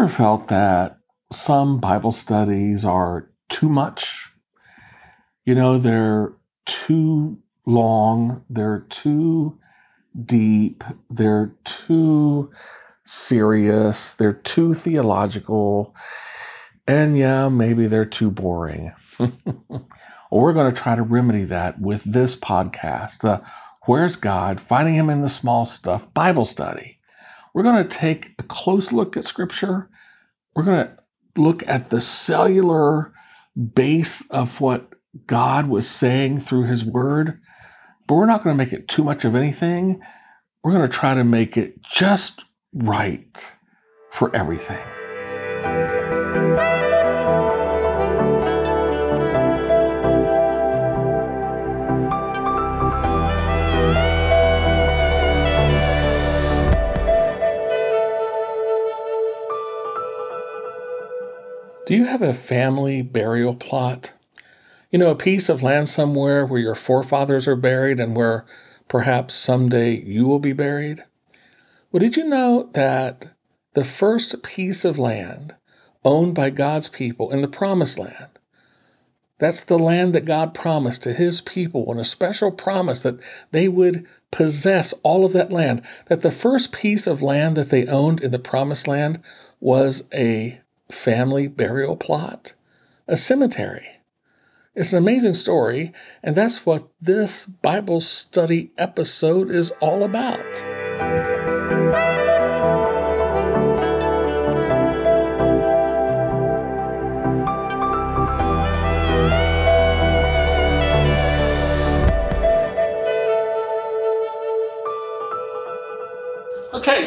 Ever felt that some Bible studies are too much? You know, they're too long, they're too deep, they're too serious, they're too theological, and yeah, maybe they're too boring. well, we're going to try to remedy that with this podcast, the Where's God? Finding Him in the Small Stuff Bible Study. We're going to take a close look at Scripture. We're going to look at the cellular base of what God was saying through His Word, but we're not going to make it too much of anything. We're going to try to make it just right for everything. Do you have a family burial plot? You know, a piece of land somewhere where your forefathers are buried and where perhaps someday you will be buried? Well, did you know that the first piece of land owned by God's people in the promised land, that's the land that God promised to his people, and a special promise that they would possess all of that land. That the first piece of land that they owned in the promised land was a family burial plot, a cemetery. It's an amazing story, and that's what this Bible study episode is all about.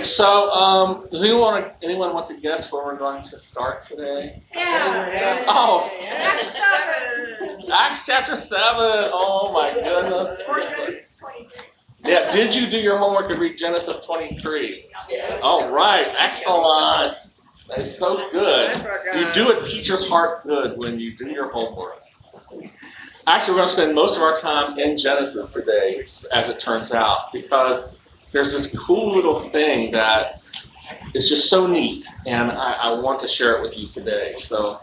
So um, does anyone anyone want to guess where we're going to start today? Yeah. Oh, Acts seven. Acts chapter seven. Oh my goodness. Yeah, did you do your homework and read Genesis 23? All right, excellent. That's so good. You do a teacher's heart good when you do your homework. Actually, we're going to spend most of our time in Genesis today, as it turns out, because there's this cool little thing that is just so neat, and I, I want to share it with you today. So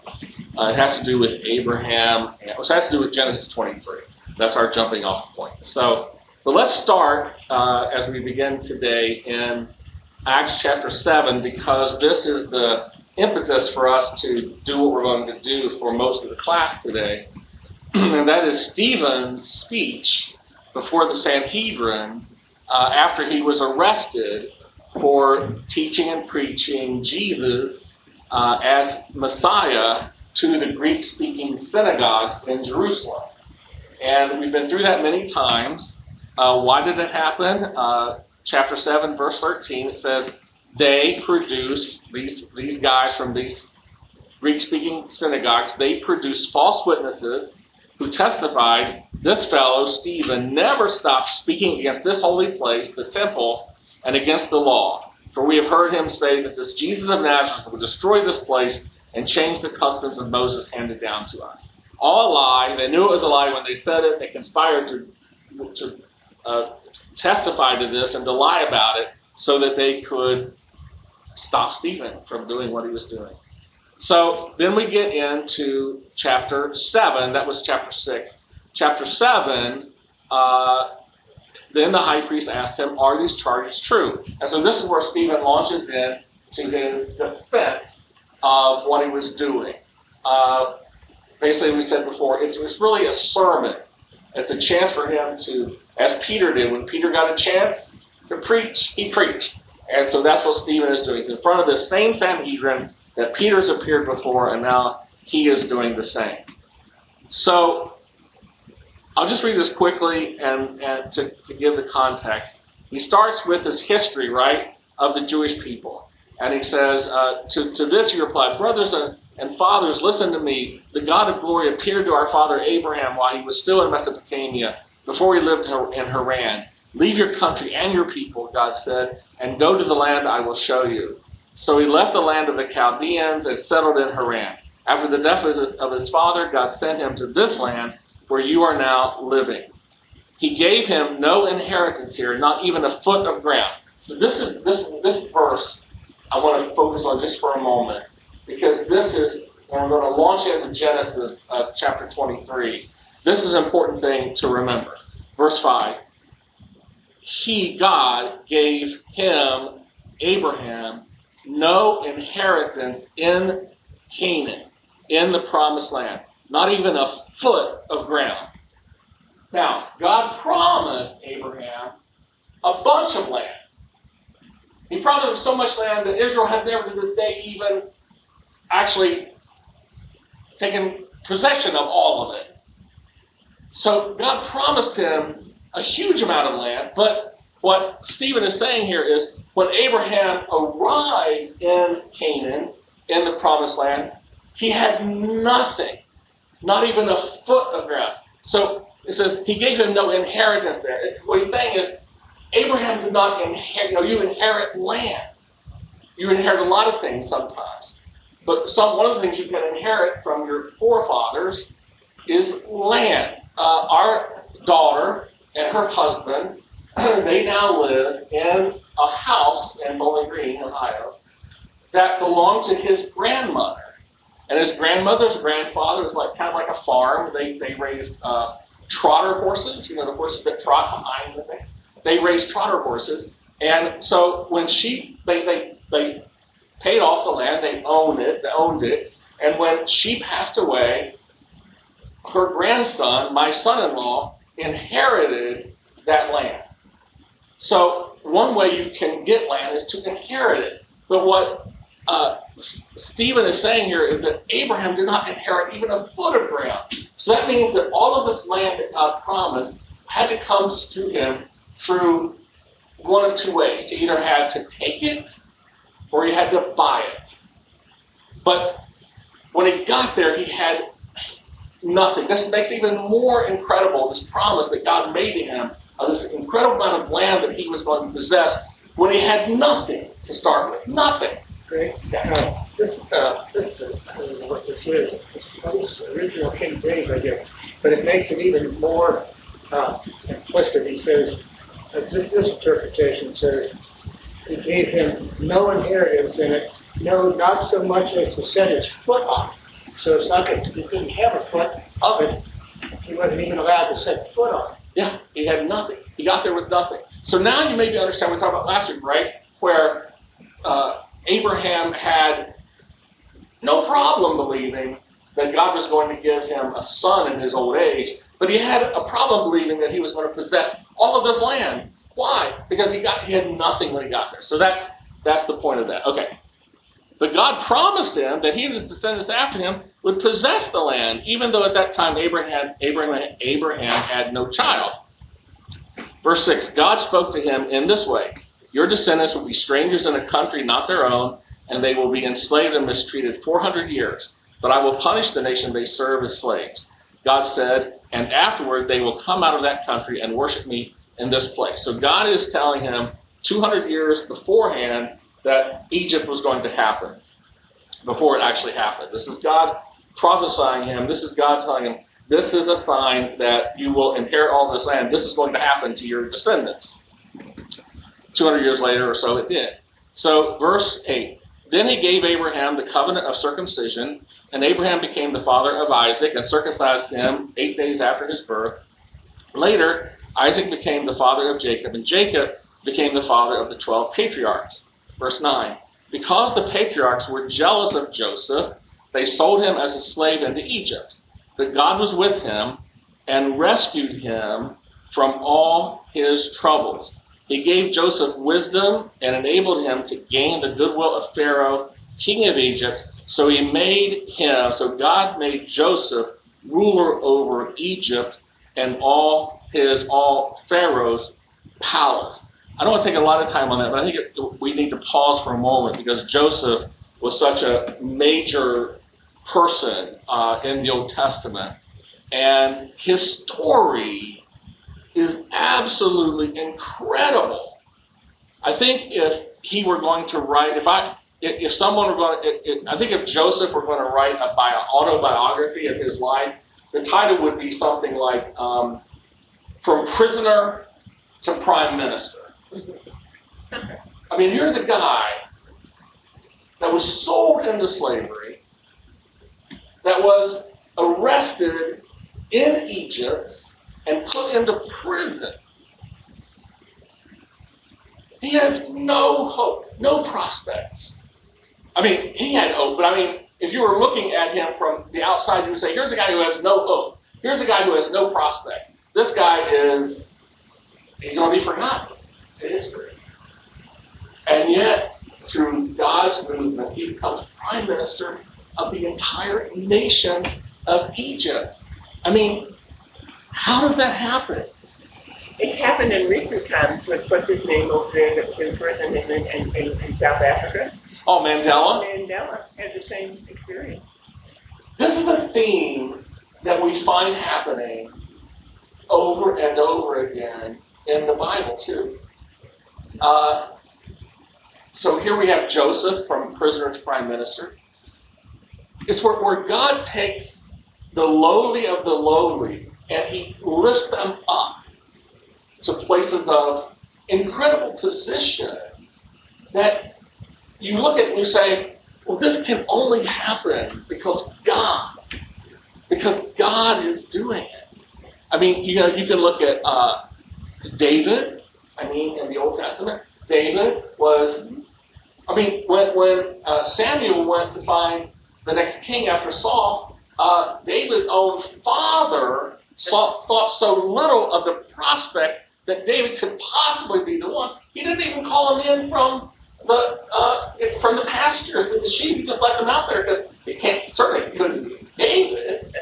uh, it has to do with Abraham, which has to do with Genesis 23. That's our jumping off point. So, but let's start uh, as we begin today in Acts chapter 7, because this is the impetus for us to do what we're going to do for most of the class today, and that is Stephen's speech before the Sanhedrin uh, after he was arrested for teaching and preaching Jesus uh, as Messiah to the Greek speaking synagogues in Jerusalem. And we've been through that many times. Uh, why did it happen? Uh, chapter 7, verse 13, it says, They produced, these, these guys from these Greek speaking synagogues, they produced false witnesses who testified this fellow, Stephen, never stopped speaking against this holy place, the temple, and against the law. For we have heard him say that this Jesus of Nazareth will destroy this place and change the customs of Moses handed down to us. All a lie. They knew it was a lie when they said it. They conspired to, to uh, testify to this and to lie about it so that they could stop Stephen from doing what he was doing. So then we get into chapter 7. That was chapter 6. Chapter 7, uh, then the high priest asks him, Are these charges true? And so this is where Stephen launches in to his defense of what he was doing. Uh, basically, we said before, it's, it's really a sermon. It's a chance for him to, as Peter did, when Peter got a chance to preach, he preached. And so that's what Stephen is doing. He's in front of the same Sanhedrin that Peter's appeared before, and now he is doing the same. So I'll just read this quickly and, and to, to give the context. He starts with this history, right, of the Jewish people. And he says, uh, to, to this he replied, Brothers and, and fathers, listen to me. The God of glory appeared to our father Abraham while he was still in Mesopotamia, before he lived in Haran. Leave your country and your people, God said, and go to the land I will show you. So he left the land of the Chaldeans and settled in Haran. After the death of his father, God sent him to this land where you are now living. He gave him no inheritance here, not even a foot of ground. So this is this this verse I want to focus on just for a moment because this is, when we're going to launch into Genesis uh, chapter 23, this is an important thing to remember. Verse 5 He, God, gave him, Abraham, no inheritance in Canaan, in the promised land, not even a foot of ground. Now, God promised Abraham a bunch of land. He promised him so much land that Israel has never to this day even actually taken possession of all of it. So God promised him a huge amount of land, but what Stephen is saying here is when Abraham arrived in Canaan, in the promised land, he had nothing, not even a foot of ground. So it says he gave him no inheritance there. What he's saying is Abraham did not inherit, you know, you inherit land. You inherit a lot of things sometimes. But some one of the things you can inherit from your forefathers is land. Uh, our daughter and her husband, they now live in a house in Bowling Green, Ohio, that belonged to his grandmother. And his grandmother's grandfather was like kind of like a farm. They they raised uh, trotter horses, you know, the horses that trot behind the thing. They raised trotter horses. And so when she they they they paid off the land, they owned it, they owned it. And when she passed away, her grandson, my son-in-law, inherited that land. So one way you can get land is to inherit it. But what uh, Stephen is saying here is that Abraham did not inherit even a foot of ground. So that means that all of this land that God promised had to come to him through one of two ways. He either had to take it or he had to buy it. But when he got there, he had nothing. This makes even more incredible this promise that God made to him of this incredible amount of land that he was going to possess when he had nothing to start with. Nothing. Great. Uh, this, uh, this, uh, what this is, this, original King James, I guess, but it makes it even more uh, implicit. He says, uh, this, this interpretation says, he gave him no inheritance in it, no, not so much as to set his foot on. So it's not that he didn't have a foot of it, he wasn't even allowed to set foot on. Yeah, he had nothing. He got there with nothing. So now you maybe understand what we talked about last week, right? Where uh, Abraham had no problem believing that God was going to give him a son in his old age, but he had a problem believing that he was going to possess all of this land. Why? Because he got he had nothing when he got there. So that's that's the point of that. Okay. But God promised him that he and his descendants after him would possess the land, even though at that time Abraham, Abraham, Abraham had no child. Verse 6 God spoke to him in this way Your descendants will be strangers in a country not their own, and they will be enslaved and mistreated 400 years. But I will punish the nation they serve as slaves. God said, and afterward they will come out of that country and worship me in this place. So God is telling him 200 years beforehand that Egypt was going to happen before it actually happened. This is God prophesying him. This is God telling him, this is a sign that you will inherit all this land. This is going to happen to your descendants. 200 years later or so, it did. So, verse 8 Then he gave Abraham the covenant of circumcision, and Abraham became the father of Isaac and circumcised him eight days after his birth. Later, Isaac became the father of Jacob, and Jacob became the father of the 12 patriarchs. Verse 9 Because the patriarchs were jealous of Joseph, they sold him as a slave into Egypt. But God was with him and rescued him from all his troubles. He gave Joseph wisdom and enabled him to gain the goodwill of Pharaoh, king of Egypt. So he made him, so God made Joseph ruler over Egypt and all his, all Pharaoh's palace. I don't want to take a lot of time on that, but I think it, we need to pause for a moment because Joseph was such a major person uh, in the Old Testament. And his story is absolutely incredible. I think if he were going to write, if I, if someone were going to, I think if Joseph were going to write a bio, autobiography of his life, the title would be something like um, From Prisoner to Prime Minister. I mean, here's a guy that was sold into slavery, that was arrested in Egypt and put into prison. He has no hope, no prospects. I mean, he had hope, but I mean, if you were looking at him from the outside, you would say, here's a guy who has no hope. Here's a guy who has no prospects. This guy is, he's going to be forgotten to history. And yet, through God's movement, he becomes prime minister of the entire nation of Egypt. I mean, how does that happen? It's happened in recent times with what's his name over there that's in prison in, in, in, in South Africa. Oh, Mandela? Mandela had the same experience. This is a theme that we find happening over and over again in the Bible, too. Uh, so here we have Joseph from prisoner to prime minister. It's where, where God takes the lowly of the lowly and he lifts them up to places of incredible position that you look at and you say, well, this can only happen because God, because God is doing it. I mean, you know, you can look at uh, David. I mean, in the Old Testament, David was. I mean, when when uh, Samuel went to find the next king after Saul, uh, David's own father saw, thought so little of the prospect that David could possibly be the one. He didn't even call him in from the uh, from the pastures with the sheep. He just left him out there because he can't certainly couldn't be David.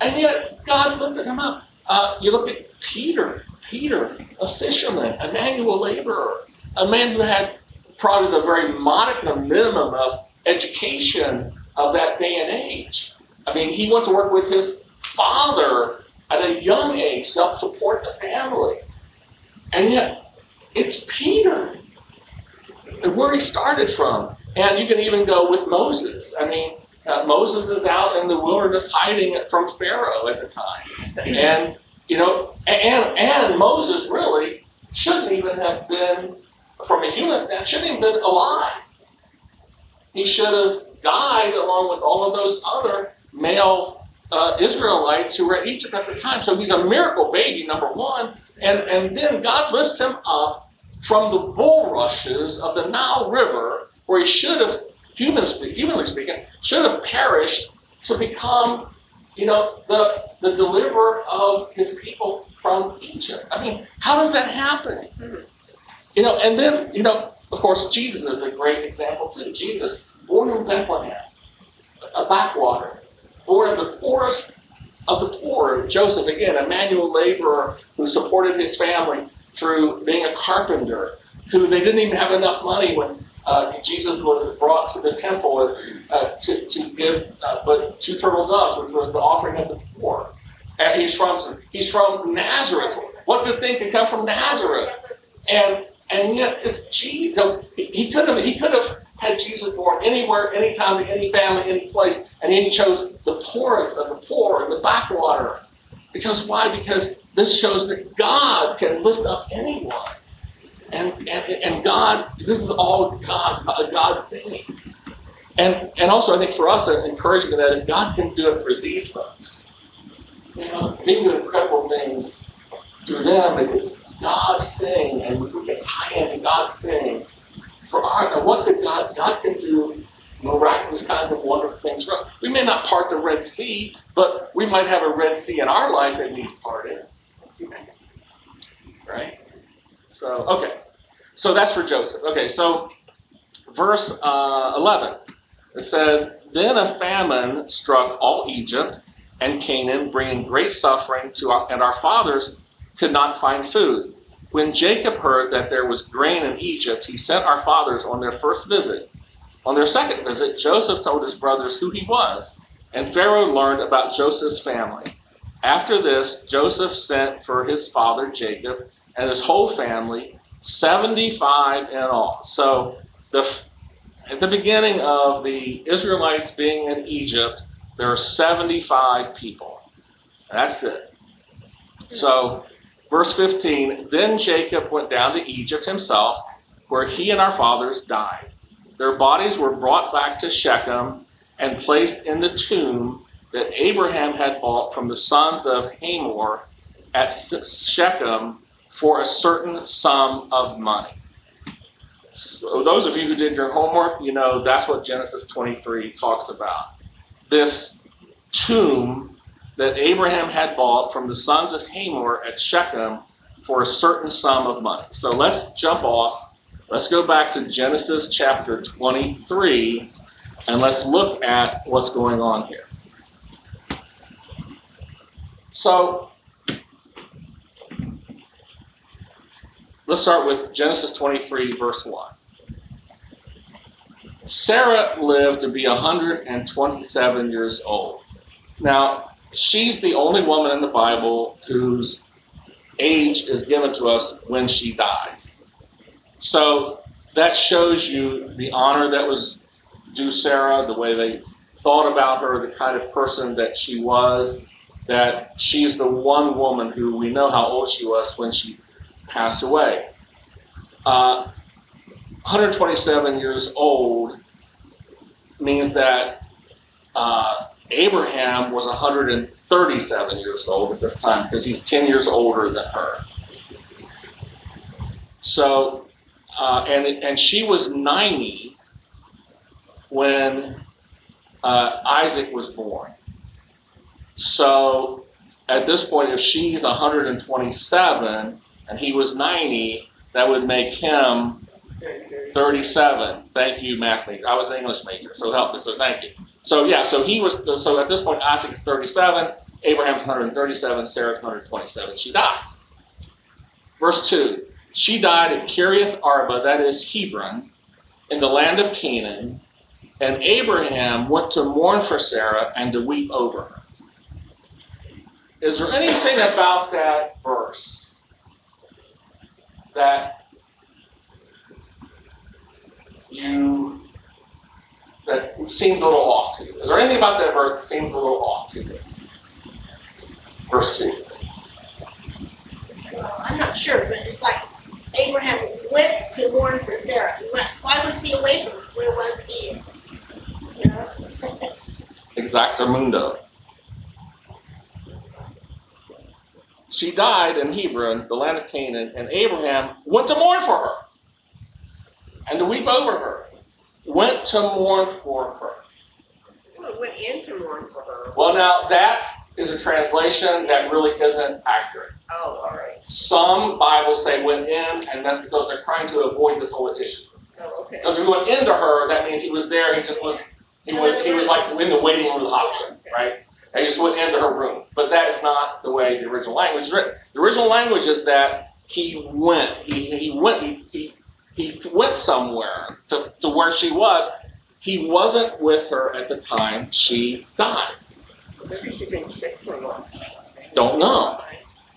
And yet God lifted him up. Uh, you look at Peter. Peter, a fisherman, a manual laborer, a man who had probably the very modicum minimum of education of that day and age. I mean, he went to work with his father at a young age, to help support the family. And yet, it's Peter and where he started from. And you can even go with Moses. I mean, uh, Moses is out in the wilderness hiding from Pharaoh at the time. And, you know, and, and Moses really shouldn't even have been, from a human standpoint, shouldn't even have been alive. He should have died along with all of those other male uh, Israelites who were in Egypt at the time. So he's a miracle baby, number one. And, and then God lifts him up from the bulrushes of the Nile River, where he should have, human speak, humanly speaking, should have perished to become, you know, the, the deliverer of his people from Egypt. I mean, how does that happen? You know, and then, you know, of course, Jesus is a great example too. Jesus, born in Bethlehem, a backwater, born in the poorest of the poor. Joseph, again, a manual laborer who supported his family through being a carpenter, who they didn't even have enough money when uh, Jesus was brought to the temple uh, to, to give uh, but two turtle doves, which was the offering of the poor. And he's from he's from Nazareth. What good thing could come from Nazareth? And and yet it's Jesus. He could have he could have had Jesus born anywhere, anytime, to any family, any place, and he chose the poorest of the poor in the backwater. Because why? Because this shows that God can lift up anyone. And, and, and God, this is all God, a God thing. And, and also, I think for us, an encouragement that if God can do it for these folks, you know, incredible things through them. It's God's thing, and we can tie into God's thing for our, and what could God, God can do miraculous kinds of wonderful things for us. We may not part the Red Sea, but we might have a Red Sea in our life that needs parting. Right? So, okay. So that's for Joseph. Okay, so verse uh, 11. It says, Then a famine struck all Egypt and Canaan, bringing great suffering to our, and our fathers could not find food. When Jacob heard that there was grain in Egypt, he sent our fathers on their first visit. On their second visit, Joseph told his brothers who he was, and Pharaoh learned about Joseph's family. After this, Joseph sent for his father Jacob and his whole family, 75 in all. So, the, at the beginning of the Israelites being in Egypt, there are 75 people. That's it. So, verse 15 Then Jacob went down to Egypt himself, where he and our fathers died. their bodies were brought back to Shechem and placed in the tomb that Abraham had bought from the sons of Hamor at Shechem for a certain sum of money. So, those of you who did your homework, you know that's what Genesis 23 talks about. This tomb that Abraham had bought from the sons of Hamor at Shechem for a certain sum of money. So let's jump off. Let's go back to Genesis chapter 23 and let's look at what's going on here. So let's start with Genesis 23, verse 1. Sarah lived to be 127 years old. Now, she's the only woman in the Bible whose age is given to us when she dies. So that shows you the honor that was due Sarah, the way they thought about her, the kind of person that she was, that she's the one woman who we know how old she was when she passed away. Uh, 127 years old means that uh, Abraham was 137 years old at this time because he's 10 years older than her. So, uh, and and she was 90 when uh, Isaac was born. So, at this point, if she's 127 and he was 90, that would make him 37. Thank you, math major. I was an English major, so help me. So thank you. So yeah, so he was. So at this point, Isaac is 37. Abraham is 137. Sarah is 127. She dies. Verse two. She died at Kiriath Arba, that is Hebron, in the land of Canaan, and Abraham went to mourn for Sarah and to weep over her. Is there anything about that verse that you that seems a little off to you? Is there anything about that verse that seems a little off to you? Verse 2. Well, I'm not sure, but it's like Abraham went to mourn for Sarah. why was he away from her? Where was he? You know? Exactamundo. She died in Hebron, the land of Canaan, and Abraham went to mourn for her and to weep over her, went to mourn for her. Well, went in to mourn for her. Well, now that is a translation that really isn't accurate. Oh, all right. Some Bibles say went in, and that's because they're trying to avoid this whole issue. Oh, okay. Because if he went into her, that means he was there. He just was. He was. He was like in the waiting room of the hospital, right? And he just went into her room. But that is not the way the original language is written. The original language is that he went. He, he went. He, he he went somewhere to, to where she was. He wasn't with her at the time she died. Maybe she'd been sick for a while. Don't know.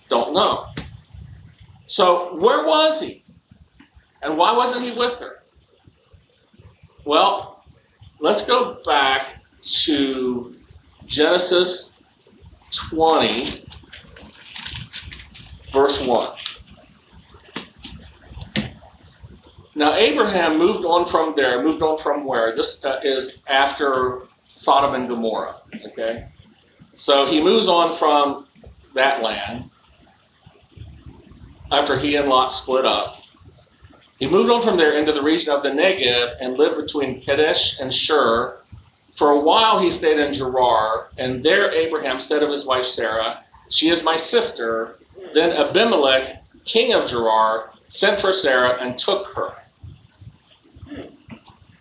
Don't know. So where was he? And why wasn't he with her? Well, let's go back to Genesis 20, verse 1. Now, Abraham moved on from there, moved on from where? This uh, is after Sodom and Gomorrah, okay? So he moves on from that land after he and Lot split up. He moved on from there into the region of the Negev and lived between Kadesh and Shur. For a while he stayed in Gerar, and there Abraham said of his wife Sarah, She is my sister. Then Abimelech, king of Gerar, sent for Sarah and took her.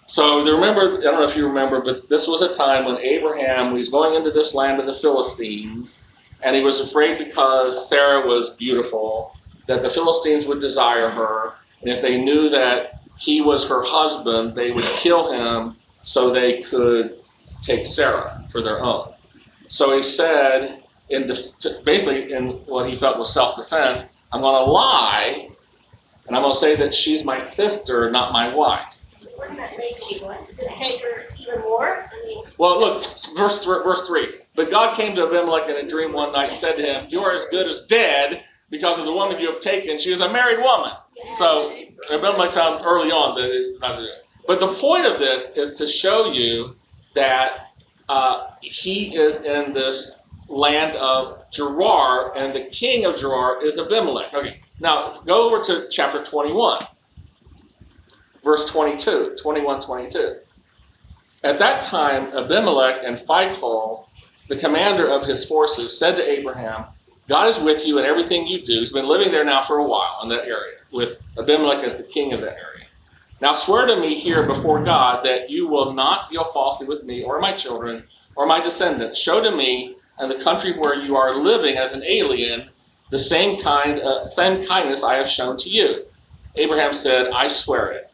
So remember, I don't know if you remember, but this was a time when Abraham was going into this land of the Philistines, and he was afraid because Sarah was beautiful that the Philistines would desire her, and if they knew that he was her husband, they would kill him so they could take Sarah for their own. So he said, in def- basically in what he felt was self-defense, I'm going to lie, and I'm going to say that she's my sister, not my wife. Wouldn't that make even more? Well, look, verse verse three. But God came to Abimelech in a dream one night and said to him, "You are as good as dead because of the woman you have taken. She is a married woman." So Abimelech found early on that But the point of this is to show you that uh, he is in this land of Gerar, and the king of Gerar is Abimelech. Okay, now go over to chapter 21, verse 22, 21, 22. At that time, Abimelech and Phicol, the commander of his forces, said to Abraham, God is with you in everything you do. He's been living there now for a while in that area, with Abimelech as the king of that area. Now swear to me here before God that you will not deal falsely with me or my children or my descendants. Show to me and the country where you are living as an alien the same kind, uh, same kindness I have shown to you. Abraham said, I swear it.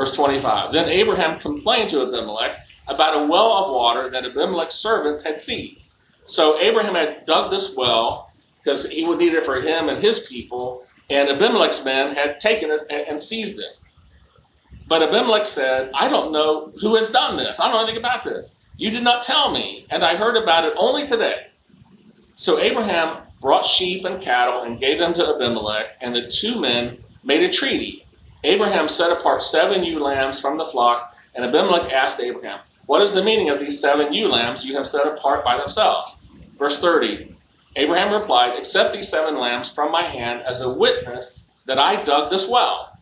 Verse 25. Then Abraham complained to Abimelech about a well of water that Abimelech's servants had seized. So Abraham had dug this well because he would need it for him and his people, and Abimelech's men had taken it and seized it. But Abimelech said, I don't know who has done this. I don't know anything about this. You did not tell me, and I heard about it only today. So Abraham brought sheep and cattle and gave them to Abimelech, and the two men made a treaty. Abraham set apart seven ewe lambs from the flock, and Abimelech asked Abraham, What is the meaning of these seven ewe lambs you have set apart by themselves? Verse 30 Abraham replied, Accept these seven lambs from my hand as a witness that I dug this well.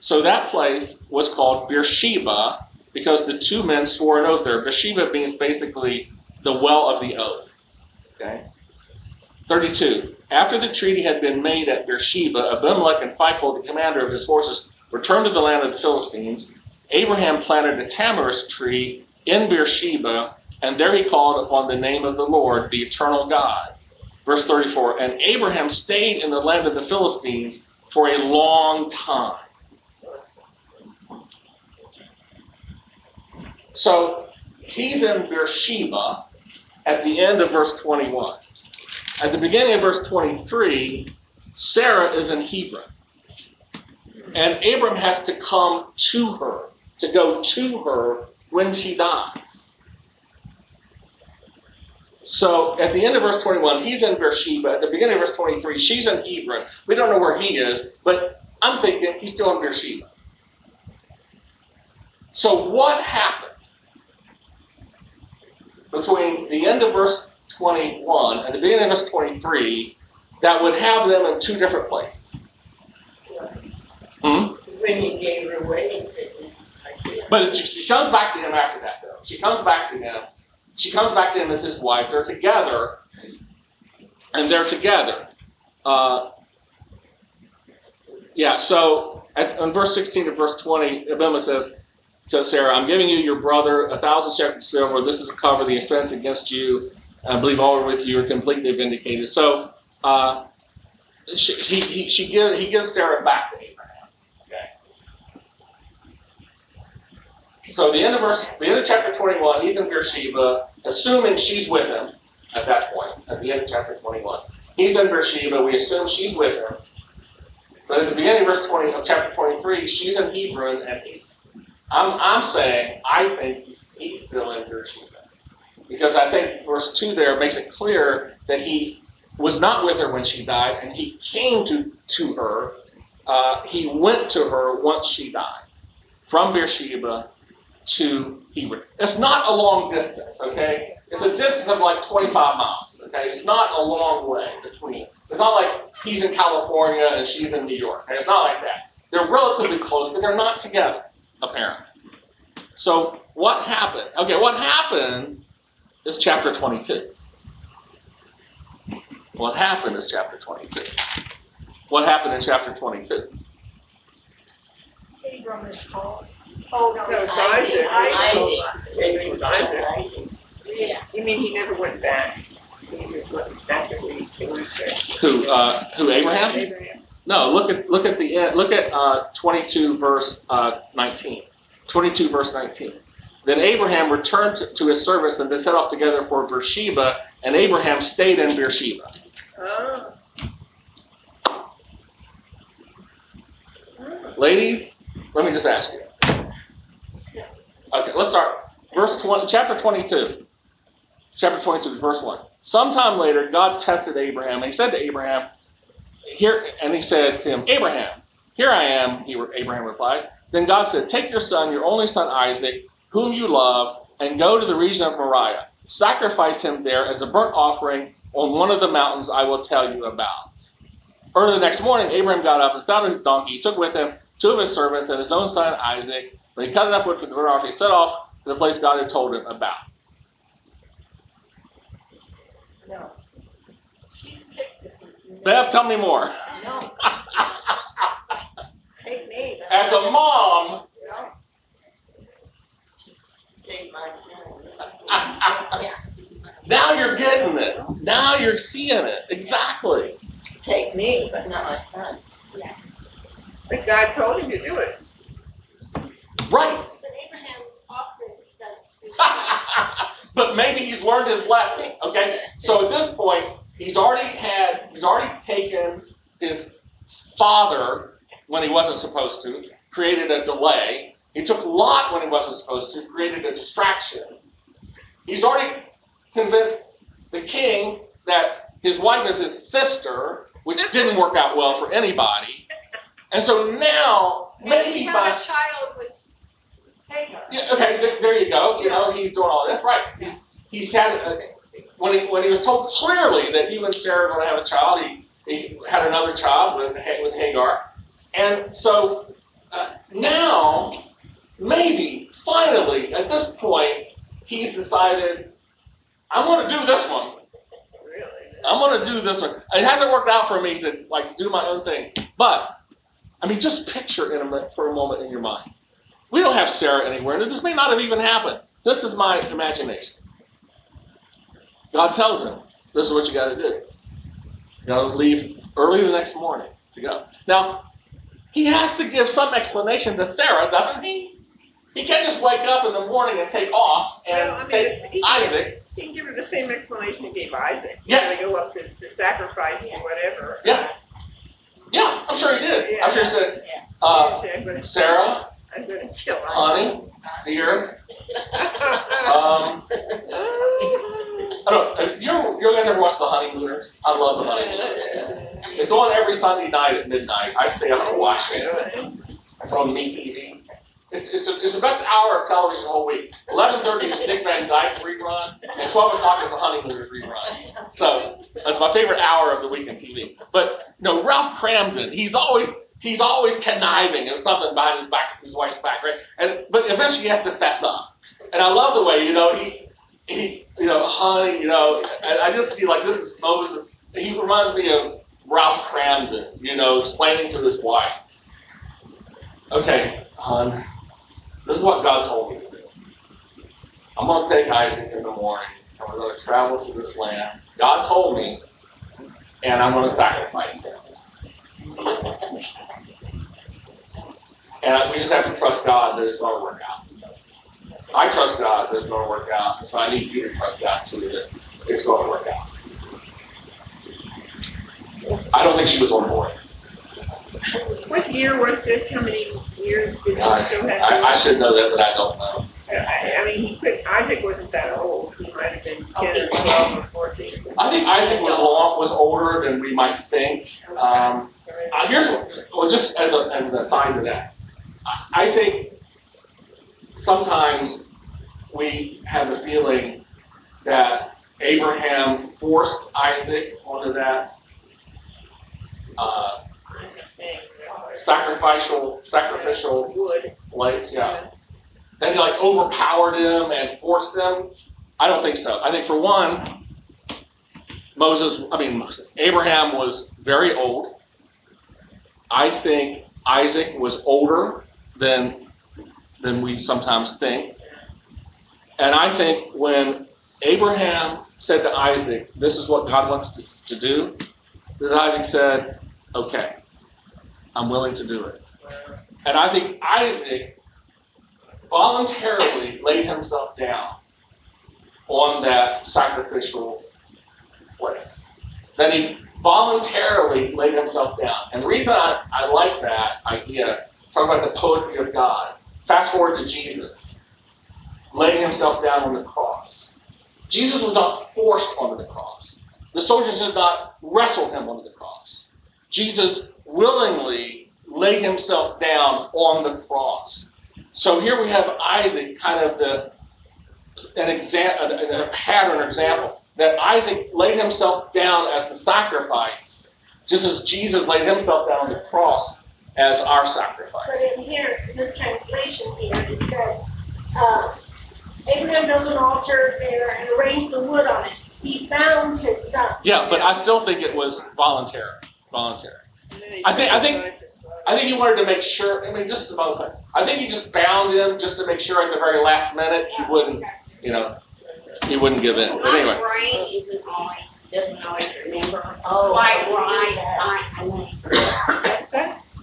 So that place was called Beersheba because the two men swore an oath there. Beersheba means basically the well of the oath. Okay. 32. After the treaty had been made at Beersheba, Abimelech and Phicol, the commander of his forces, returned to the land of the Philistines. Abraham planted a tamarisk tree in Beersheba, and there he called upon the name of the Lord, the eternal God. Verse 34. And Abraham stayed in the land of the Philistines for a long time. So he's in Beersheba at the end of verse 21. At the beginning of verse 23, Sarah is in Hebron. And Abram has to come to her, to go to her when she dies. So at the end of verse 21, he's in Beersheba. At the beginning of verse 23, she's in Hebron. We don't know where he is, but I'm thinking he's still in Beersheba. So what happened? between the end of verse 21 and the beginning of verse 23 that would have them in two different places. Hmm? When he gave her away and said, This is my. But she, she comes back to him after that, though. She comes back to him. She comes back to him as his wife. They're together, and they're together. Uh, yeah, so at, in verse 16 to verse 20, Abimelech says, so Sarah, I'm giving you your brother a thousand shekels of silver. This is to cover the offense against you. I believe all with you are completely vindicated. So uh, she, he, he, she give, he gives Sarah back to Abraham. Okay. So the end of verse, the end of chapter 21, he's in Beersheba, assuming she's with him at that point, at the end of chapter 21. He's in Beersheba. We assume she's with him. But at the beginning of verse 20 of chapter 23, she's in Hebron, and he's I'm, I'm saying I think he's, he's still in Beersheba. Because I think verse 2 there makes it clear that he was not with her when she died, and he came to, to her. Uh, he went to her once she died from Beersheba to Hebron. It's not a long distance, okay? It's a distance of like 25 miles, okay? It's not a long way between. It's not like he's in California and she's in New York. Okay? It's not like that. They're relatively close, but they're not together apparently. So what happened? Okay, what happened is chapter 22. What happened is chapter 22. What happened in chapter 22? Abram is called. Oh, no, No, it's Isaac. Isaac. Isaac. was Isaac. Yeah. You mean he never went back? He just went back to the things there. Who? Uh, who? Abraham? Abraham. No. Look at look at the end. Look at uh, 22 verse uh, 19. 22 verse 19. Then Abraham returned to, his servants and they set off together for Beersheba, and Abraham stayed in Beersheba. Oh. Ladies, let me just ask you. Okay, let's start. Verse 20, chapter 22. Chapter 22, verse 1. Sometime later, God tested Abraham, and he said to Abraham, here, and he said to him, Abraham. Here I am, he, Abraham replied. Then God said, Take your son, your only son Isaac, whom you love, and go to the region of Moriah. Sacrifice him there as a burnt offering on one of the mountains I will tell you about. Early the next morning, Abraham got up and saddled his donkey. He took with him two of his servants and his own son Isaac. When he cut enough wood for the burnt offering, he set off to the place God had told him about. No. She's. Bev, tell me more. No. Take me. As a mom, No. Take my son. Yeah. now you're getting it. Now you're seeing it. Exactly. Take me, but not my son. Yeah. But God told him to do it. Right. But Abraham often does. but maybe he's learned his lesson. Okay. So at this point, he's already had, he's already taken his father when he wasn't supposed to, created a delay. He took a Lot when he wasn't supposed to, created a distraction. He's already convinced the king that his wife is his sister, which didn't work out well for anybody. And so now, maybe He by a child with Hagar. yeah, okay, th- there you go. You know, he's doing all this right. He's he's had a, when he when he was told clearly that he and Sarah are going to have a child, he, he had another child with with Hagar, and so uh, now maybe finally at this point he's decided I'm going to do this one. Really? I'm going to do this one. It hasn't worked out for me to like do my own thing, but I mean, just picture in a, for a moment in your mind. We don't have Sarah anywhere, and this may not have even happened. This is my imagination. God tells him, "This is what you got to do. You got to leave early the next morning to go." Now, he has to give some explanation to Sarah, doesn't he? He can't just wake up in the morning and take off and Well, I mean, take he- Isaac. He can give her the same explanation he gave Isaac. Yeah. They go up to, to sacrifice or whatever. Yeah. Yeah, I'm sure he did. I'm sure he said, He uh, didn't say, I'm gonna, Sarah, I'm gonna kill Isaac. honey, dear, um, I don't. uh, You you guys ever watch The Honeymooners? I love The Honeymooners. It's on every Sunday night at midnight. I stay up to watch it. It's on MeTV. It's, it's, the- it's the best hour of television the whole week. 11:30 is Dick Van Dyke rerun, and 12 o'clock is The Honeymooners rerun. So that's my favorite hour of the week in TV. But you know, Ralph Kramden, he's always he's always conniving. There's something behind his back, his wife's back, right? And but eventually he has to fess up. And I love the way you know he he you know honey you know I, I just see like this is Moses. He reminds me of Ralph Kramden, you know, explaining to his wife. Okay, hon, this is what God told me to do. I'm going to take Isaac in the morning, and we're going to travel to this land. God told me, and I'm going to sacrifice him. And we just have to trust God that it's going to work out. I trust God that it's going to work out, so I need you to trust God too that it's going to work out. I don't think she was on board. What year was this? How many years did he still have? I, I should know that, but I don't know. I, I mean, he could, Isaac wasn't that old. He might have been ten or twelve or fourteen. I think Isaac was long, was older than we might think. Um, uh, here's what, well, just as, a, as an aside to that, I, I think sometimes we have a feeling that Abraham forced Isaac onto that uh, sacrificial sacrificial Wood. place. Yeah, that he like overpowered him and forced him. I don't think so. I think for one, Moses, I mean Moses, Abraham was very old. I think Isaac was older than than we sometimes think. And I think when Abraham said to Isaac, "This is what God wants us to do," that Isaac said, "Okay, I'm willing to do it." And I think Isaac voluntarily laid himself down on that sacrificial place. That he voluntarily laid himself down. And the reason I, I like that idea, talk about the poetry of God. Fast forward to Jesus, laying himself down on the cross. Jesus was not forced onto the cross. The soldiers did not wrestle him onto the cross. Jesus willingly laid himself down on the cross. So here we have Isaac, kind of the an example, a pattern example that Isaac laid himself down as the sacrifice, just as Jesus laid himself down on the cross as our sacrifice. But in here, this translation here, it says, uh, Abraham built an altar there and arranged the wood on it. He bound his son. Yeah, but I still think it was voluntary. Voluntary. And then he I think- I think- sacrificed his son. I think he wanted to make sure. I mean, just about that. I think he just bound him just to make sure at the very last minute he wouldn't, you know, he wouldn't give in. But My anyway, brain isn't always, doesn't always remember oh, quite right, I, I know.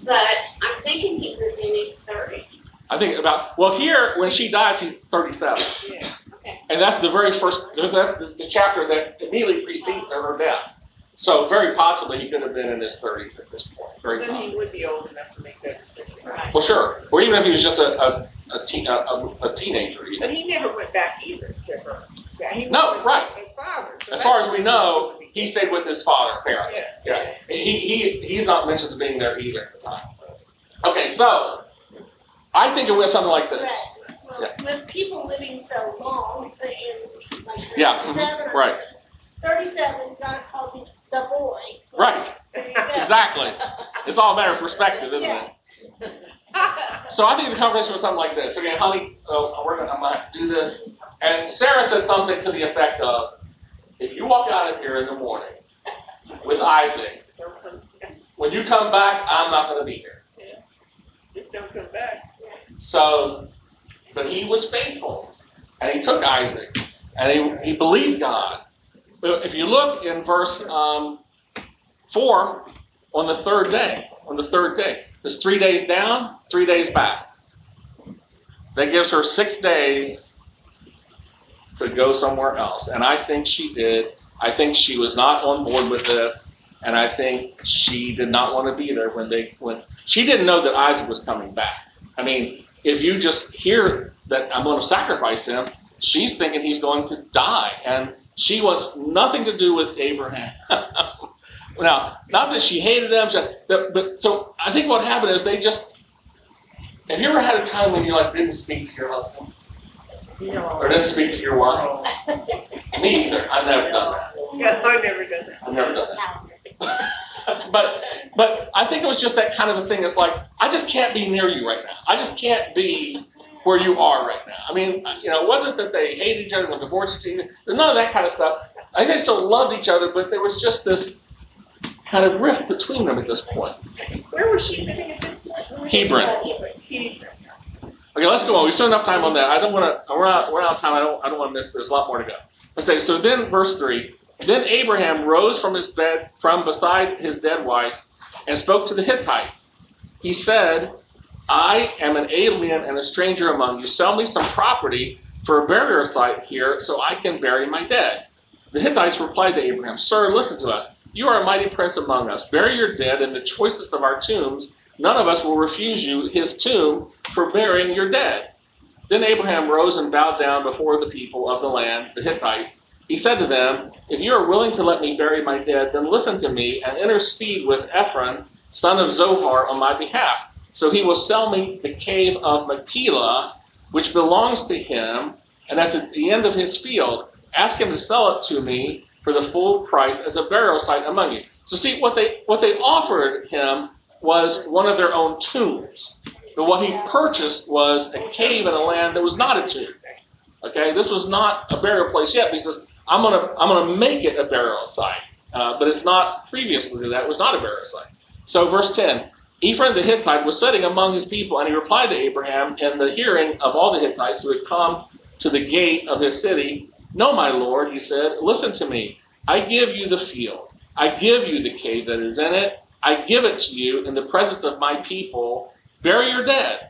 But I'm thinking he was in his thirties. I think about well here when she dies he's 37, Yeah. Okay. and that's the very first. There's that's the, the chapter that immediately precedes her death. So very possibly he could have been in his 30s at this point. Very Then he would be old enough to make that decision. Right. Well, sure. Or even if he was just a a, a, teen, a, a, a teenager. Even. But he never went back either to her. Yeah, he No, right. His father. so As far as we know, he stayed with his father apparently. Yeah. Yeah, he, he, he's not mentioned as being there either at the time. Okay, so, I think it was something like this. Correct. Well, with people living so long, in like Yeah, mhm, or right. thirty-seven, God calls him the boy. Right, There you go. exactly. It's all a matter of perspective, isn't Yeah. it? So I think the conversation was something like this. Okay, honey, uh, we're gonna, I'm gonna do this. And Sarah says something to the effect of, if you walk out of here in the morning with Isaac, when you come back, I'm not gonna be here. Just don't come back. So, but he was faithful, and he took Isaac, and he, he believed God. If you look in verse um, four, on the third day, on the third day, there's three days down, three days back. That gives her six days to go somewhere else, and I think she did. I think she was not on board with this, and I think she did not want to be there when they when she didn't know that Isaac was coming back. I mean, if you just hear that I'm going to sacrifice him, she's thinking he's going to die. And she wants nothing to do with Abraham. now, not that she hated but, but so I think what happened is they just. Have you ever had a time when you like didn't speak to your husband No. or didn't speak to your wife? Me either. I've never done that. Yeah, I've never done that. I've never done that. but but I think it was just that kind of a thing. It's like I just can't be near you right now. I just can't be where you are right now. I mean, you know, it wasn't that they hated each other, were divorced each other. None of that kind of stuff. I think they still loved each other, but there was just this kind of rift between them at this point. Where was she living at this point? Hebron. Hebron. Okay, let's go on. We still have enough time on that. I don't want to. We're out. We're out of time. I don't. I don't want to miss. There's a lot more to go. Let's say. So then, verse three. Then Abraham rose from his bed, from beside his dead wife, and spoke to the Hittites. He said, "I am an alien and a stranger among you. Sell me some property for a burial site here, so I can bury my dead." The Hittites replied to Abraham, "Sir, listen to us. You are a mighty prince among us. Bury your dead in the choicest of our tombs. None of us will refuse you his tomb for burying your dead. Then Abraham rose and bowed down before the people of the land, the Hittites. He said to them, If you are willing to let me bury my dead, then listen to me and intercede with Ephron, son of Zohar, on my behalf. So he will sell me the cave of Machpelah, which belongs to him, and that's at the end of his field. Ask him to sell it to me for the full price as a burial site among you. So see what they what they offered him was one of their own tombs. But what he purchased was a cave in a land that was not a tomb. Okay, this was not a burial place yet. He says, "I'm gonna, I'm gonna make it a burial site." Uh, but it's not previously that. It was not a burial site. So, verse 10: Ephron the Hittite was sitting among his people, and he replied to Abraham in the hearing of all the Hittites who had come to the gate of his city. "No, my lord," he said, "listen to me. I give you the field. I give you the cave that is in it. I give it to you in the presence of my people. Bury your dead."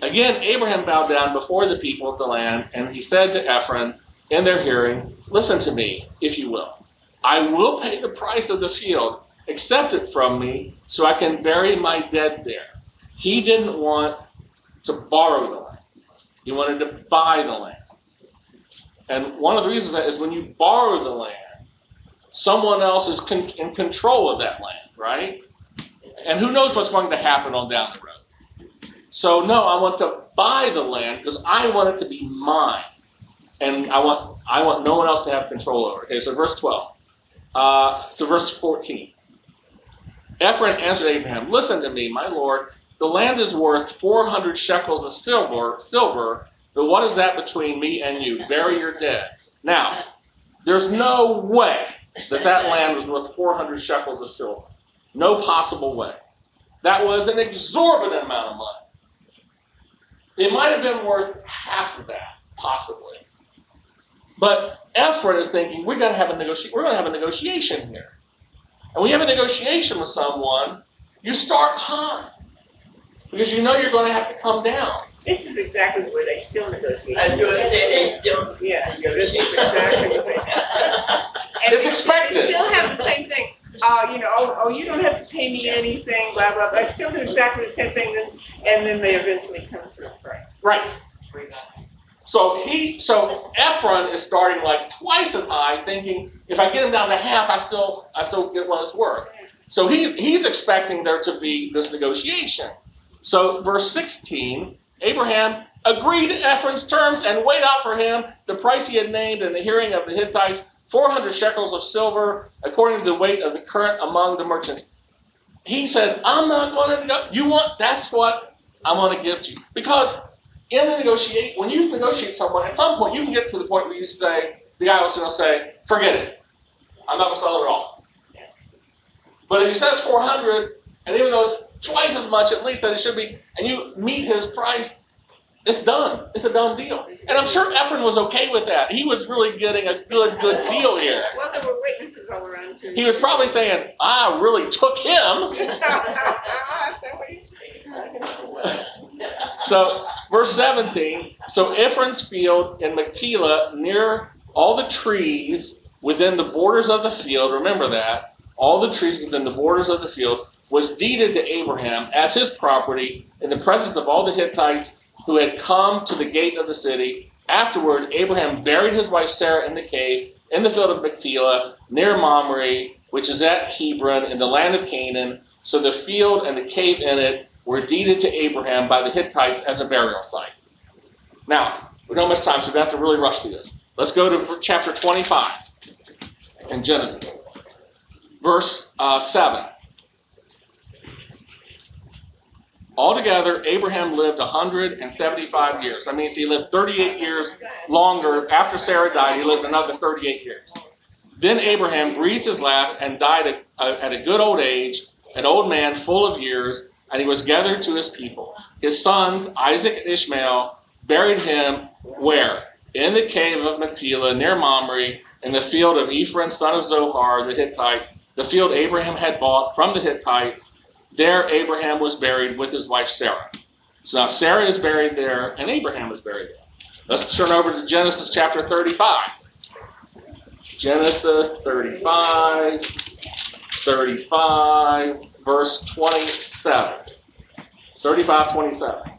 Again, Abraham bowed down before the people of the land, and he said to Ephron in their hearing, Listen to me, if you will. I will pay the price of the field. Accept it from me so I can bury my dead there. He didn't want to borrow the land, he wanted to buy the land. And one of the reasons that is when you borrow the land, someone else is con- in control of that land, right? And who knows what's going to happen on down the road. So no, I want to buy the land because I want it to be mine. And I want I want no one else to have control over it. Okay, so verse 12. Uh, so verse 14. Ephron answered Abraham, Listen to me, my lord. The land is worth 400 shekels of silver, silver, but what is that between me and you? Bury your dead. Now, there's no way that that land was worth 400 shekels of silver. No possible way. That was an exorbitant amount of money. It might have been worth half of that, possibly. But Ephron is thinking we're going to have a negoti- we're going to have a negotiation here. And when you have a negotiation with someone, you start high because you know you're going to have to come down. This is exactly where they still negotiate. I was gonna say, they still. Yeah, this is exactly. And It's they- expected. They still have the same thing. Uh, you know, oh, oh, you don't have to pay me anything, blah, blah, blah. I still do exactly the same thing, then- and then they eventually come to a price. Right. So he, so Ephron is starting like twice as high, thinking if I get him down to half, I still, I still get what it's worth. So he, he's expecting there to be this negotiation. So verse 16, Abraham agreed to Ephron's terms and weighed out for him the price he had named in the hearing of the Hittites, 400 shekels of silver, according to the weight of the current among the merchants. He said, I'm not going to. You want, that's what I want to give to you. Because in the negotiate, when you negotiate someone, at some point you can get to the point where you say, the guy was going to say, forget it. I'm not going to sell it at all. But if he says 400, and even though it's twice as much at least that it should be, and you meet his price, it's done. It's a done deal. And I'm sure Ephron was okay with that. He was really getting a good, good deal here. Well, there were witnesses all around too. He was probably saying, I really took him. So, verse 17. So Ephron's field in Machpelah, near all the trees within the borders of the field, remember that, all the trees within the borders of the field, was deeded to Abraham as his property in the presence of all the Hittites who had come to the gate of the city. Afterward, Abraham buried his wife Sarah in the cave in the field of Machpelah, near Mamre, which is at Hebron, in the land of Canaan. So the field and the cave in it were deeded to Abraham by the Hittites as a burial site. Now, we don't have much time, so we have to really rush through this. Let's go to chapter 25 in Genesis, verse uh, 7. Altogether, Abraham lived 175 years. That means he lived 38 years longer. After Sarah died, he lived another 38 years. Then Abraham breathed his last and died at, at a good old age, an old man full of years, and he was gathered to his people. His sons, Isaac and Ishmael, buried him where? In the cave of Machpelah near Mamre, in the field of Ephron, son of Zohar, the Hittite, the field Abraham had bought from the Hittites. There Abraham was buried with his wife Sarah. So now Sarah is buried there, and Abraham is buried there. Let's turn over to Genesis chapter 35. Genesis 35, 35, verse 27. 35, 27.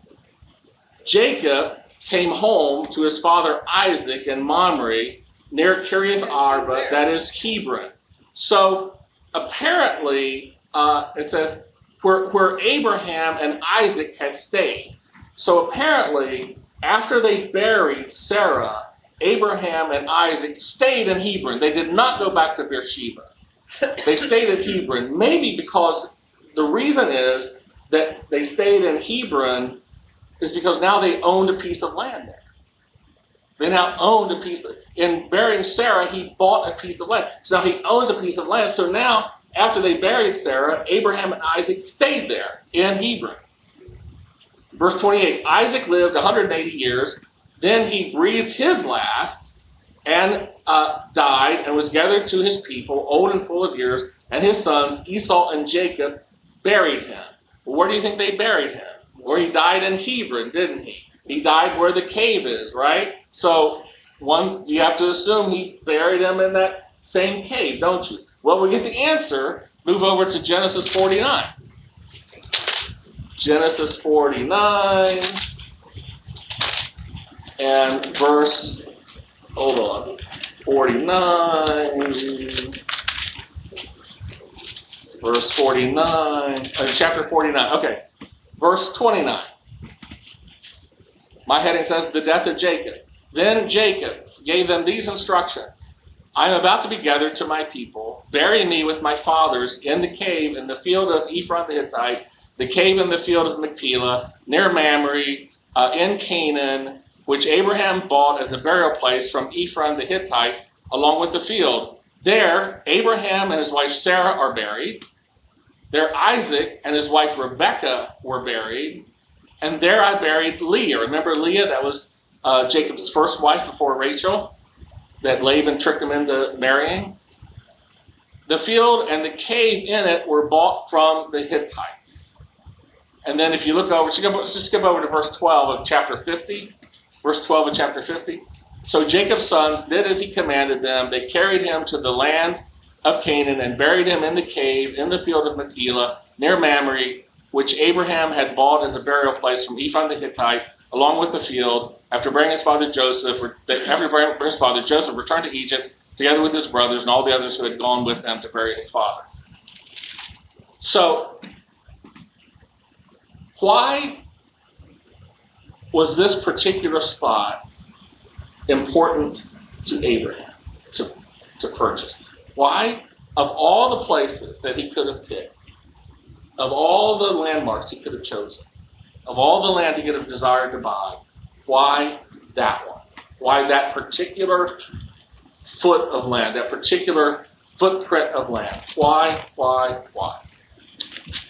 Jacob came home to his father Isaac in Mamre near Kiriath Arba, that is Hebron. So apparently, uh, it says where, where Abraham and Isaac had stayed. So apparently, after they buried Sarah, Abraham and Isaac stayed in Hebron. They did not go back to Beersheba. They stayed in Hebron, maybe because the reason is that they stayed in Hebron is because now they owned a piece of land there. They now owned a piece of, in burying Sarah, he bought a piece of land. So now he owns a piece of land. So now, after they buried Sarah, Abraham and Isaac stayed there in Hebron. Verse 28 Isaac lived 180 years. Then he breathed his last and uh, died and was gathered to his people, old and full of years, and his sons, Esau and Jacob, buried him. Well, where do you think they buried him? Where he died in Hebron, didn't he? He died where the cave is, right? So one, you have to assume he buried him in that same cave, don't you? Well, we get the answer. Move over to Genesis 49. Genesis 49 and verse, hold on, 49. verse 49, uh, chapter 49. Okay, verse 29. My heading says, The death of Jacob. Then Jacob gave them these instructions I am about to be gathered to my people. Bury me with my fathers in the cave in the field of Ephron the Hittite, the cave in the field of Machpelah, near Mamre, uh, in Canaan, which Abraham bought as a burial place from Ephron the Hittite, along with the field. There, Abraham and his wife Sarah are buried. There, Isaac and his wife Rebekah were buried. And there I buried Leah. Remember Leah? That was uh, Jacob's first wife before Rachel, that Laban tricked him into marrying. The field and the cave in it were bought from the Hittites. And then if you look over, let's just skip over to verse 12 of chapter 50. Verse 12 of chapter 50. So Jacob's sons did as he commanded them. They carried him to the land of Canaan and buried him in the cave in the field of Machpelah near Mamre, which Abraham had bought as a burial place from Ephron the Hittite, along with the field. After bringing his father Joseph, after his father Joseph returned to Egypt together with his brothers and all the others who had gone with them to bury his father. So, why was this particular spot important to Abraham to, to purchase. Why? Of all the places that he could have picked, of all the landmarks he could have chosen, of all the land he could have desired to buy, why that one? Why that particular foot of land, that particular footprint of land? Why, why, why?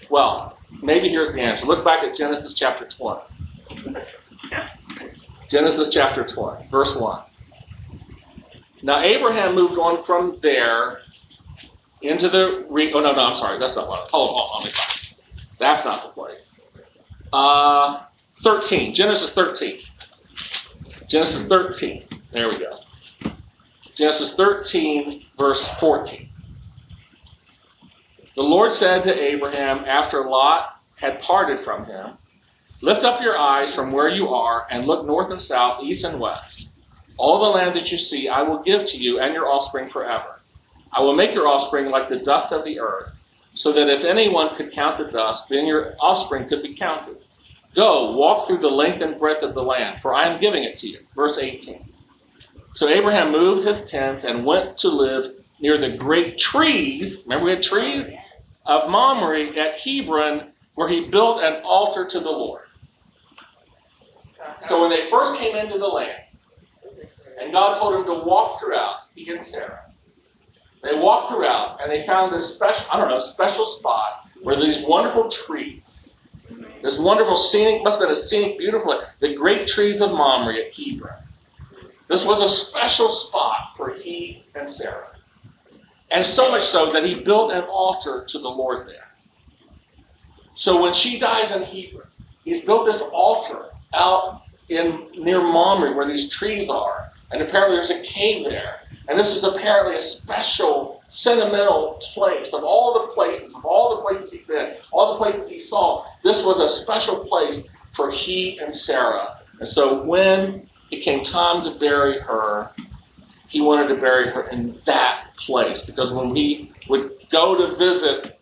Well, maybe here's the answer. Look back at Genesis chapter 20. Genesis chapter 20, verse 1. Now Abraham moved on from there into the re- oh no no I'm sorry that's not what oh oh find that's not the place. Uh, 13 Genesis 13 Genesis 13 there we go Genesis 13 verse 14. The Lord said to Abraham after Lot had parted from him, Lift up your eyes from where you are and look north and south, east and west. All the land that you see I will give to you and your offspring forever. I will make your offspring like the dust of the earth, so that if anyone could count the dust, then your offspring could be counted. Go, walk through the length and breadth of the land, for I am giving it to you. Verse 18. So Abraham moved his tents and went to live near the great trees. Remember, we had trees? Of Mamre at Hebron, where he built an altar to the Lord. So when they first came into the land, and God told him to walk throughout, he and Sarah, they walked throughout and they found this special, I don't know, special spot where these wonderful trees, this wonderful scenic, must have been a scenic, beautiful, the great trees of Mamre at Hebron. This was a special spot for he and Sarah. And so much so that he built an altar to the Lord there. So when she dies in Hebron, he's built this altar out in near Mamre where these trees are. And apparently there's a cave there. And this is apparently a special, sentimental place of all the places, of all the places he'd been, all the places he saw. This was a special place for he and Sarah. And so when it came time to bury her, he wanted to bury her in that place. Because when we would go to visit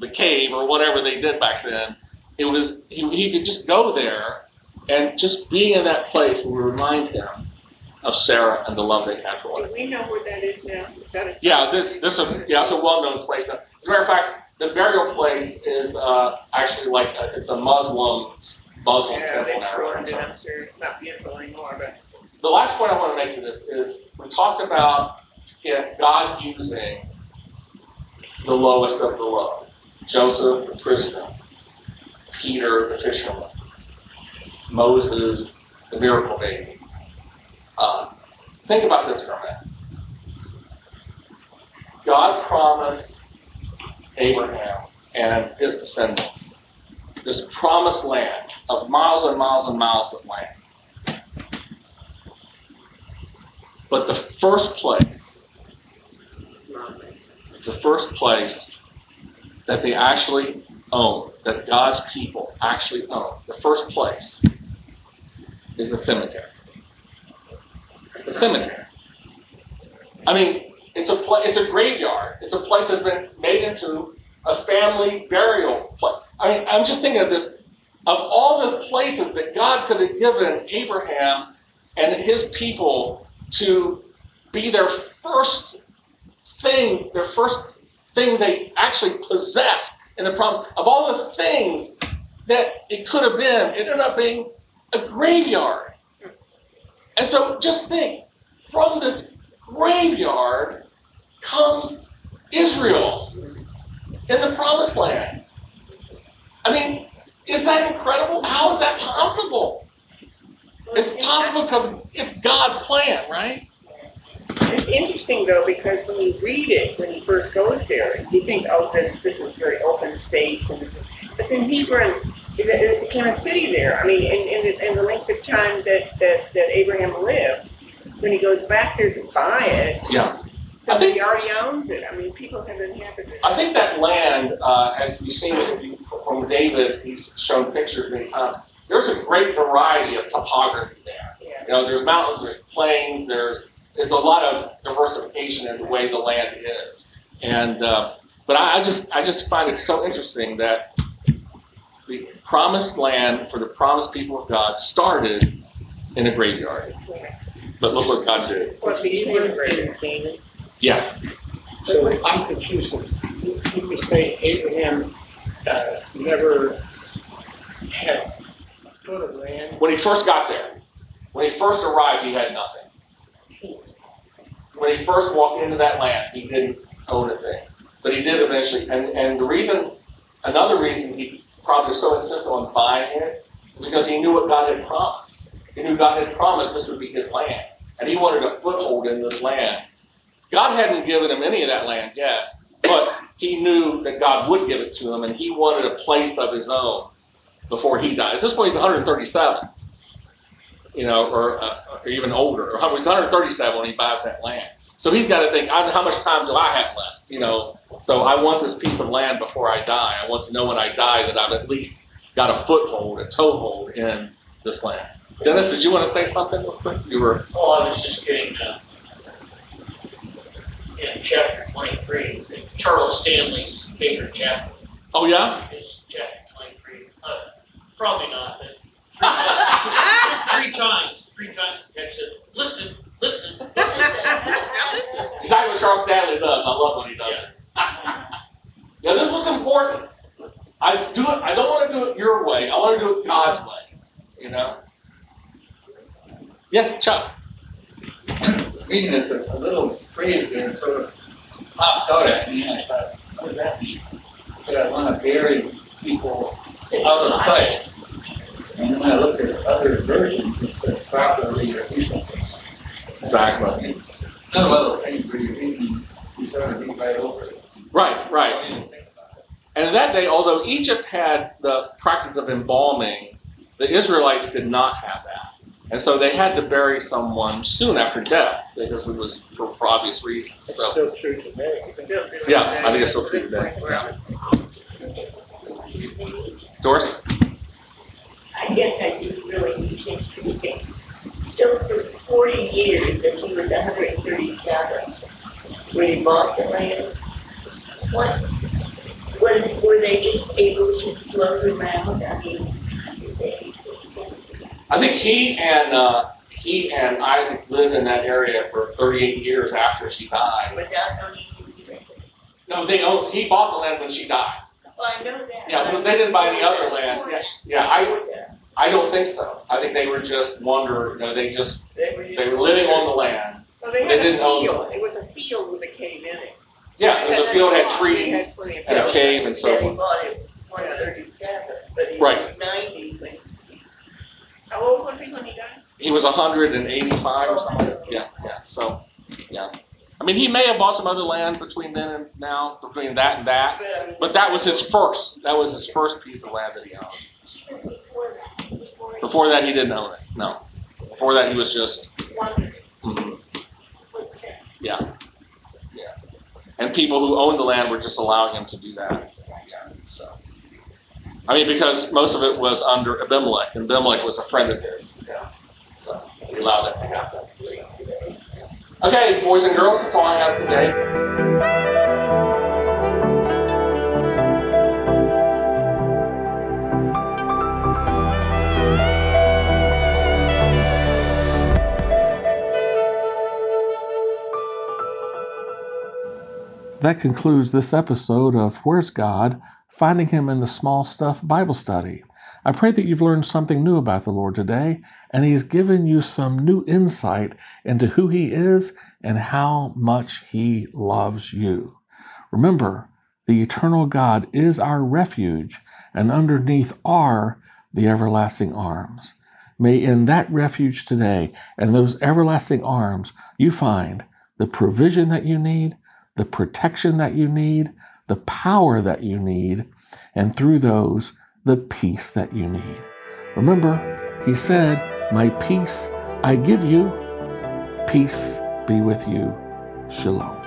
the cave or whatever they did back then, it was he, he could just go there and just being in that place will remind him of Sarah and the love they had for one another. we know where that is now? That Yeah, this this a yeah, it's a well-known place. As a matter of fact, the burial place is uh, actually like a, it's a Muslim Muslim Yeah, temple now. ruined it, or I'm sure, it's not beautiful anymore, but. The last point I want to make to this is we talked about yeah, God using the lowest of the low, Joseph the prisoner, Peter the fisherman, Moses the miracle baby. Uh, think about this for a minute. God promised Abraham and his descendants this promised land of miles and miles and miles of land. But the first place, the first place that they actually own, that God's people actually own, the first place is a cemetery. It's a cemetery. I mean, it's a pla- it's a graveyard. It's a place that's been made into a family burial place. I mean, I'm just thinking of this, of all the places that God could have given Abraham and his people to be their first thing, their first thing they actually possessed in the promise. Of all the things that it could have been, it ended up being a graveyard. And so just think, from this graveyard comes Israel in the promised land. I mean, is that incredible? How is that possible? It's possible because it's God's plan, right? It's interesting though, because when you read it, when he first goes there, you think, oh, this, this is very open space and but then Hebron, it, became a city there. I mean, in, in the, in the length of time that, that, that Abraham lived, when he goes back there to buy it, Yeah. I think- already owns it. I mean, people have inhabited it. I think that land, uh, as we've seen from David, he's shown pictures many times. There's a great variety of topography there. Yeah. You know, there's mountains, there's plains, there's there's a lot of diversification in the way the land is. And uh, but I, I just I just find it so interesting that the promised land for the promised people of God started in a graveyard. But look what God did. Well, the Hebron graveyard. Canaan. Yes. So I'm confused. You you say Abraham, uh, never had a foot of land? When he first got there, when he first arrived, he had nothing. When he first walked into that land, he didn't own a thing. But he did eventually. And, and the reason, another reason he probably so insistent on buying it because he knew what God had promised. He knew God had promised this would be his land. And he wanted a foothold in this land. God hadn't given him any of that land yet, but he knew that God would give it to him, and he wanted a place of his own before he died. At this point, he's 137 you know, or, uh, or even older, he's 137 when he buys that land. So he's got to think, how much time do I have left? You know, so I want this piece of land before I die. I want to know when I die that I've at least got a foothold, a toehold in this land. Dennis, did you want to say something real quick? You were. Oh, I was just getting, uh, in chapter twenty-three, Charles Stanley's favorite chapter Oh yeah. is chapter twenty-three. Uh, Probably not, but three times, three times the text says, listen. Exactly what Charles Stanley does. I love when he does it. Yeah, this was important. I do it. I don't want to do it your way. I want to do it God's way. You know. Yes, Chuck. reading this, a, a little phrase there sort of popped out at me, I thought, uh, what does that mean? It said, I want to bury people out of sight. And then when I looked at other versions, it says properly or decently. Exactly. It's not one of those things where you're reading, you sort of read right over it. Right, right. don't even think about it. And in that day, although Egypt had the practice of embalming, the Israelites did not have that. And so they had to bury someone soon after death because it was for, for obvious reasons. It's So, still true today. yeah, I think it's still true today. Yeah. Doris? I guess I didn't really need history thing. So for forty years, and he was hundred and thirty-seven, when he bought the land, what, was, were they just able to float around, I mean, they? I think he and uh, he and Isaac lived in that area for 38 years after she died. Without owning? No, they owned, he bought the land when she died. Well, I know that. Yeah, but they didn't buy any other land. Yeah, yeah, I, I don't think so. I think they were just wander, you know, they just, They were. they were living on the land. Well, they They had didn't own- field. It was a field with a cave in it. Yeah, it was a field, had They had trees, and a cave and so Then he forth. bought it one thirty-seven, but he Right. was ninety when How old was he when he died? He was 185 or something. Oh, yeah, yeah, so, yeah. I mean, he may have bought some other land between then and now, between that and that. But I. But that was his first, that was his first piece of land that he owned. Before that, he didn't own it, no. Before that, he was just, mhm, what yeah, yeah. And people who owned the land were just allowing him to do that, yeah, so. I mean, because most of it was under Abimelech, and Abimelech was a friend of his, yeah. So he allowed that to happen, so. Okay, boys and girls, that's all I have today. That concludes this episode of Where's God? Finding Him in the Small Stuff Bible Study. I pray that you've learned something new about the Lord today, and He's given you some new insight into who He is and how much He loves you. Remember, the eternal God is our refuge, and underneath are the everlasting arms. May in that refuge today and those everlasting arms you find the provision that you need, the protection that you need, the power that you need, and through those, the peace that you need. Remember, he said, My peace I give you, peace be with you. Shalom.